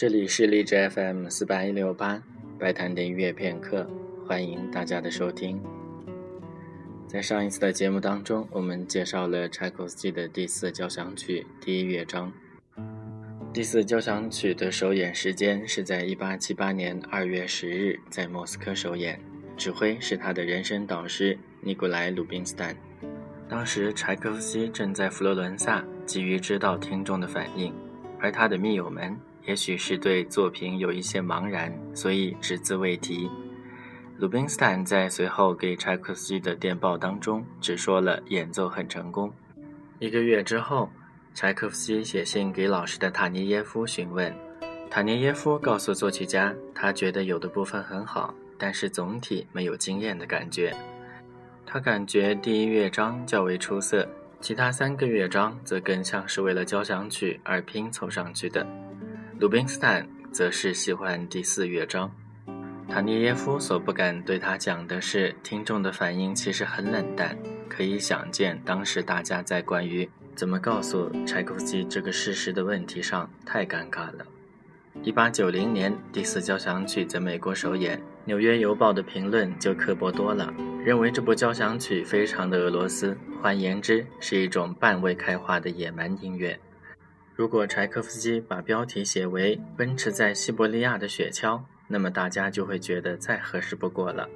这里是荔枝 FM 四八一六八白谈的音乐片刻，欢迎大家的收听。在上一次的节目当中，我们介绍了柴可夫斯基的第四交响曲第一乐章。第四交响曲的首演时间是在一八七八年二月十日，在莫斯科首演，指挥是他的人生导师尼古莱·鲁宾斯坦。当时柴可夫斯基正在佛罗伦萨，急于知道听众的反应，而他的密友们也许是对作品有一些茫然，所以只字未提。鲁宾斯坦在随后给柴可夫斯基的电报当中只说了演奏很成功。一个月之后，柴可夫斯基写信给老师的塔涅耶夫询问，塔涅耶夫告诉作曲家，他觉得有的部分很好，但是总体没有惊艳的感觉。他感觉第一乐章较为出色，其他三个乐章则更像是为了交响曲而拼凑上去的。鲁宾斯坦则是喜欢第四乐章。塔涅耶夫所不敢对他讲的是，听众的反应其实很冷淡，可以想见当时大家在关于怎么告诉柴可夫斯基这个事实的问题上太尴尬了。一八九零年第四交响曲在美国首演，《纽约邮报》的评论就刻薄多了。认为这部交响曲非常的俄罗斯，换言之，是一种半未开化的野蛮音乐。如果柴可夫斯基把标题写为《奔驰在西伯利亚的雪橇》，那么大家就会觉得再合适不过了。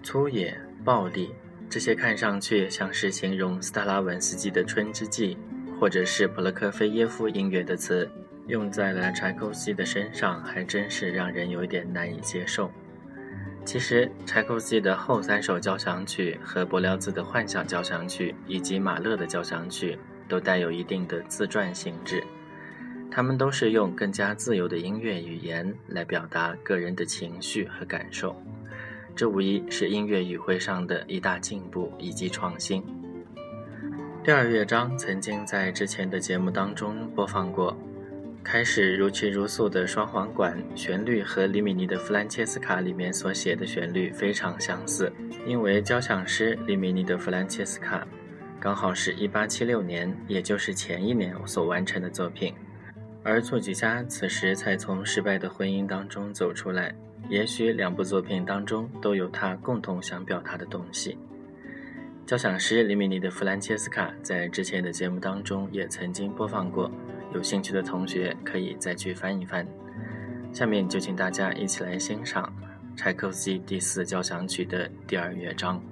粗野、暴力，这些看上去像是形容斯特拉文斯基的《春之祭》，或者是普罗科菲耶夫音乐的词，用在了柴可夫斯基的身上，还真是让人有点难以接受。其实，柴可夫斯基的后三首交响曲和柏辽兹的幻想交响曲以及马勒的交响曲都带有一定的自传性质，他们都是用更加自由的音乐语言来表达个人的情绪和感受，这无疑是音乐语汇上的一大进步以及创新。第二乐章曾经在之前的节目当中播放过。开始如泣如诉的双簧管旋律和李米尼的《弗兰切斯卡》里面所写的旋律非常相似，因为交响诗李米尼的《弗兰切斯卡》刚好是一八七六年，也就是前一年所完成的作品，而作曲家此时才从失败的婚姻当中走出来。也许两部作品当中都有他共同想表达的东西。交响诗李米尼的《弗兰切斯卡》在之前的节目当中也曾经播放过。有兴趣的同学可以再去翻一翻。下面就请大家一起来欣赏柴可夫斯基第四交响曲的第二乐章。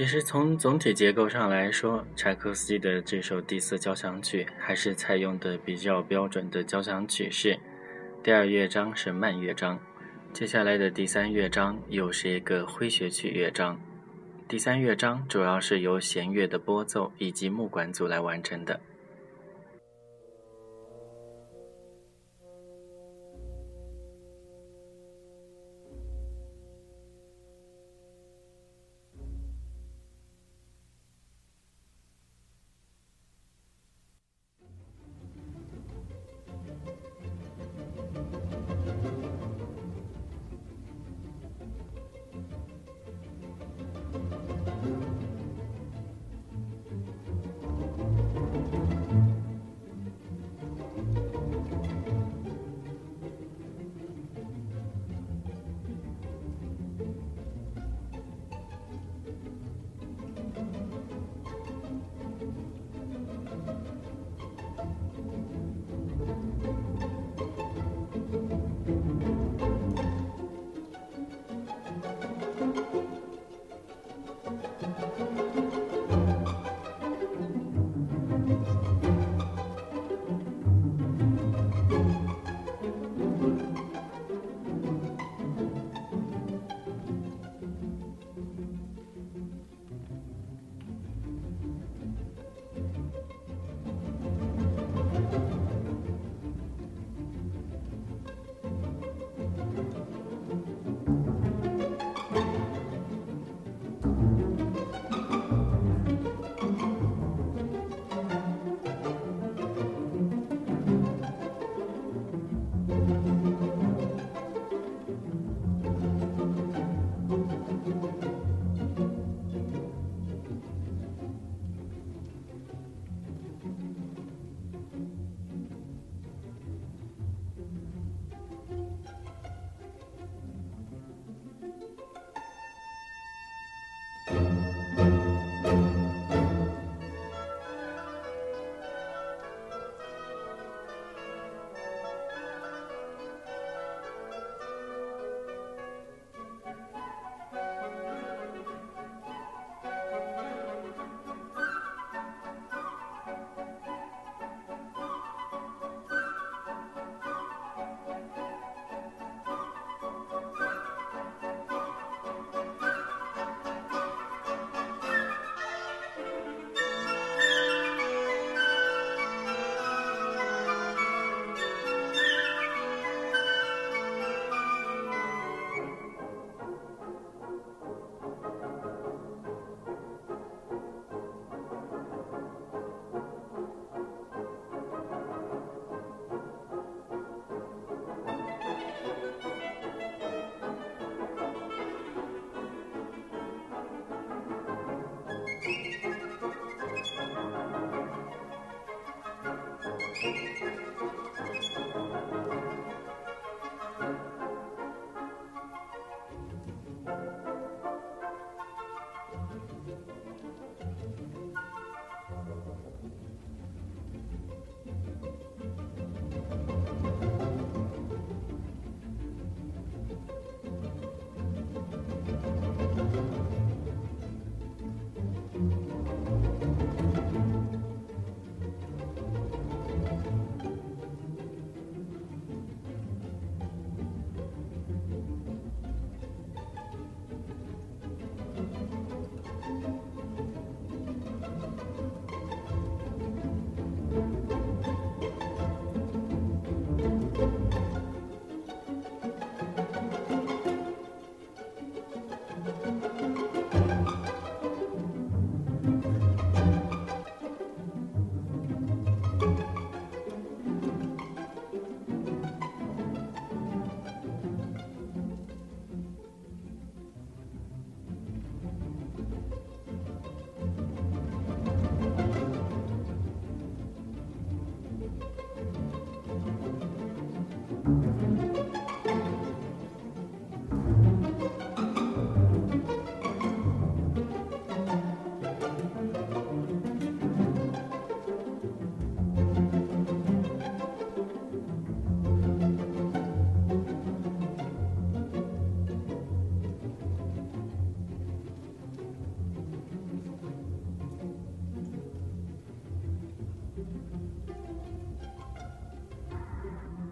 其实从总体结构上来说，柴可夫斯基的这首第四交响曲还是采用的比较标准的交响曲式。第二乐章是慢乐章，接下来的第三乐章又是一个诙谐曲乐章。第三乐章主要是由弦乐的拨奏以及木管组来完成的。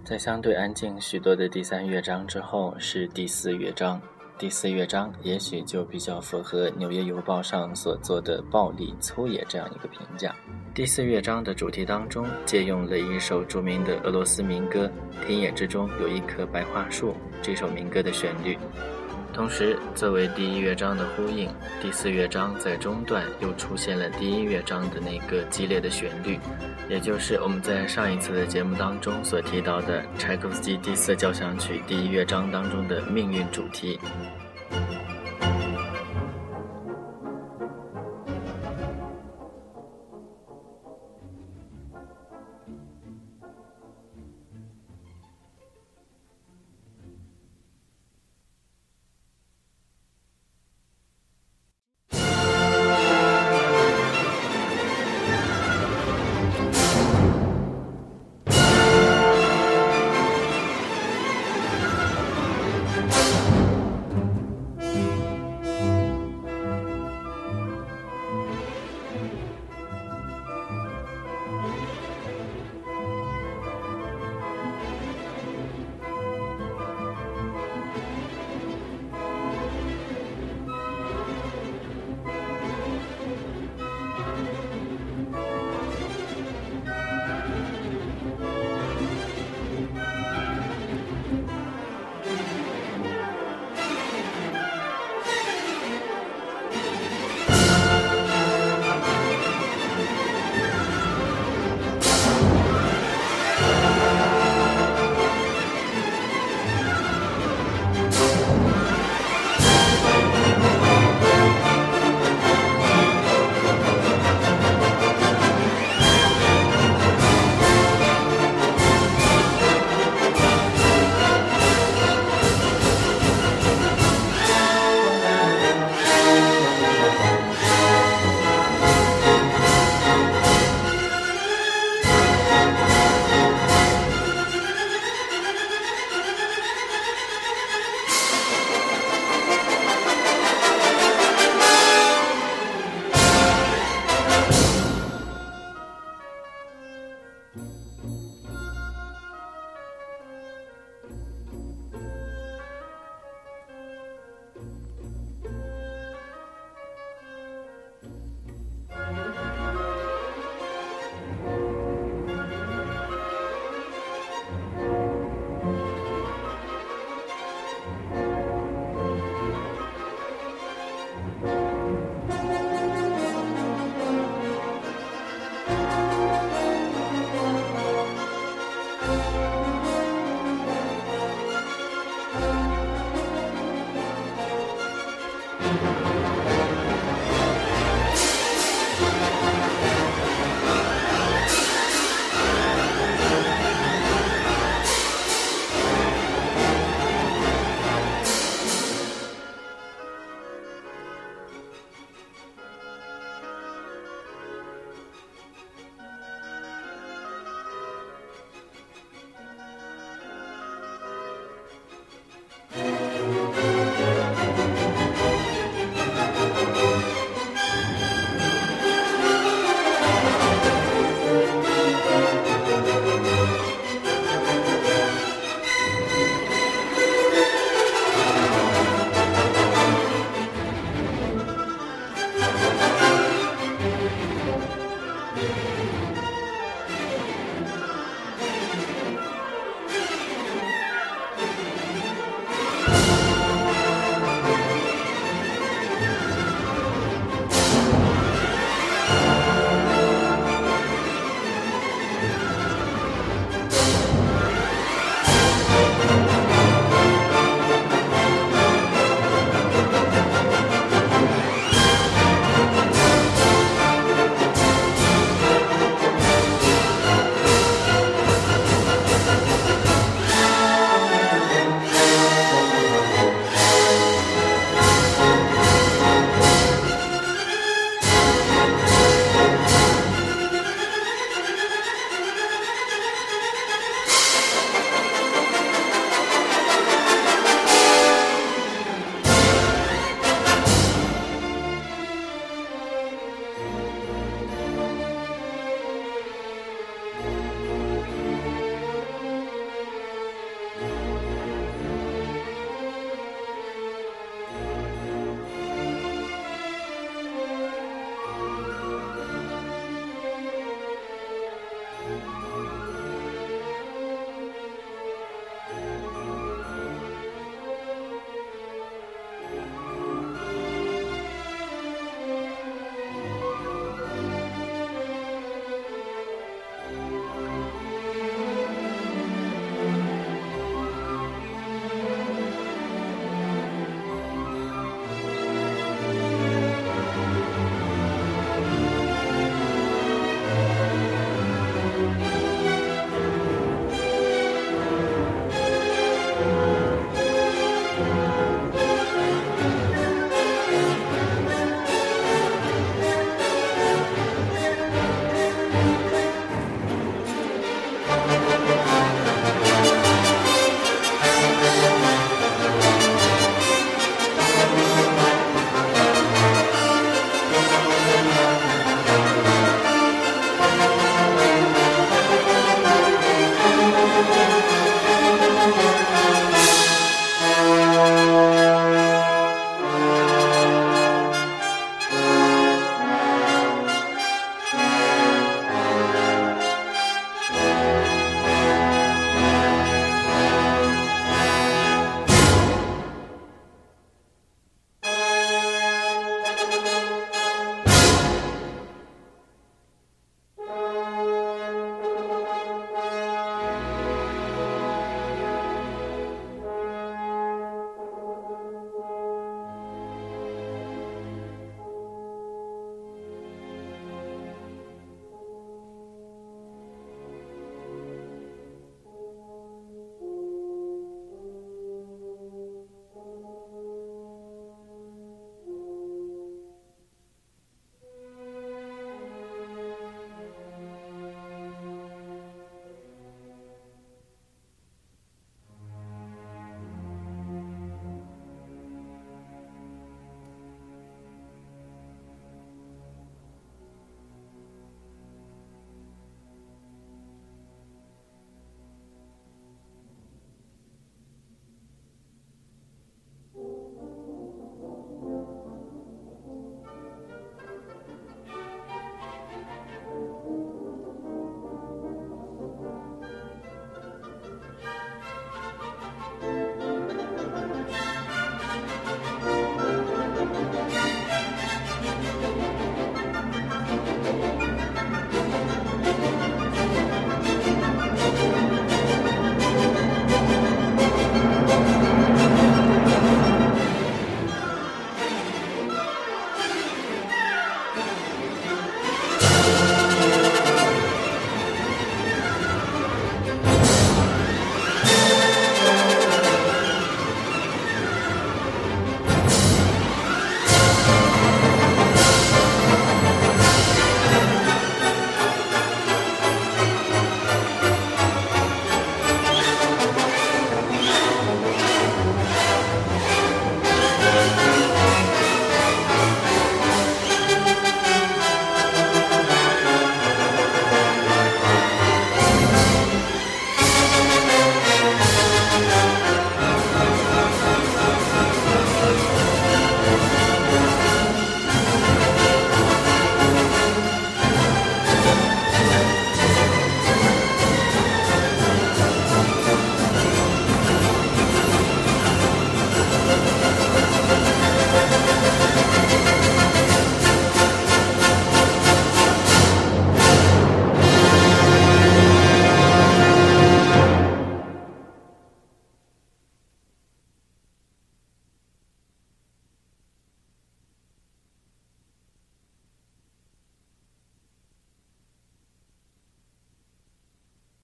在相对安静许多的第三乐章之后，是第四乐章。第四乐章也许就比较符合《纽约邮报》上所做的暴力粗野这样一个评价。第四乐章的主题当中，借用了一首著名的俄罗斯民歌《田野之中有一棵白桦树》这首民歌的旋律。同时，作为第一乐章的呼应，第四乐章在中段又出现了第一乐章的那个激烈的旋律，也就是我们在上一次的节目当中所提到的柴可夫斯基第四交响曲第一乐章当中的命运主题。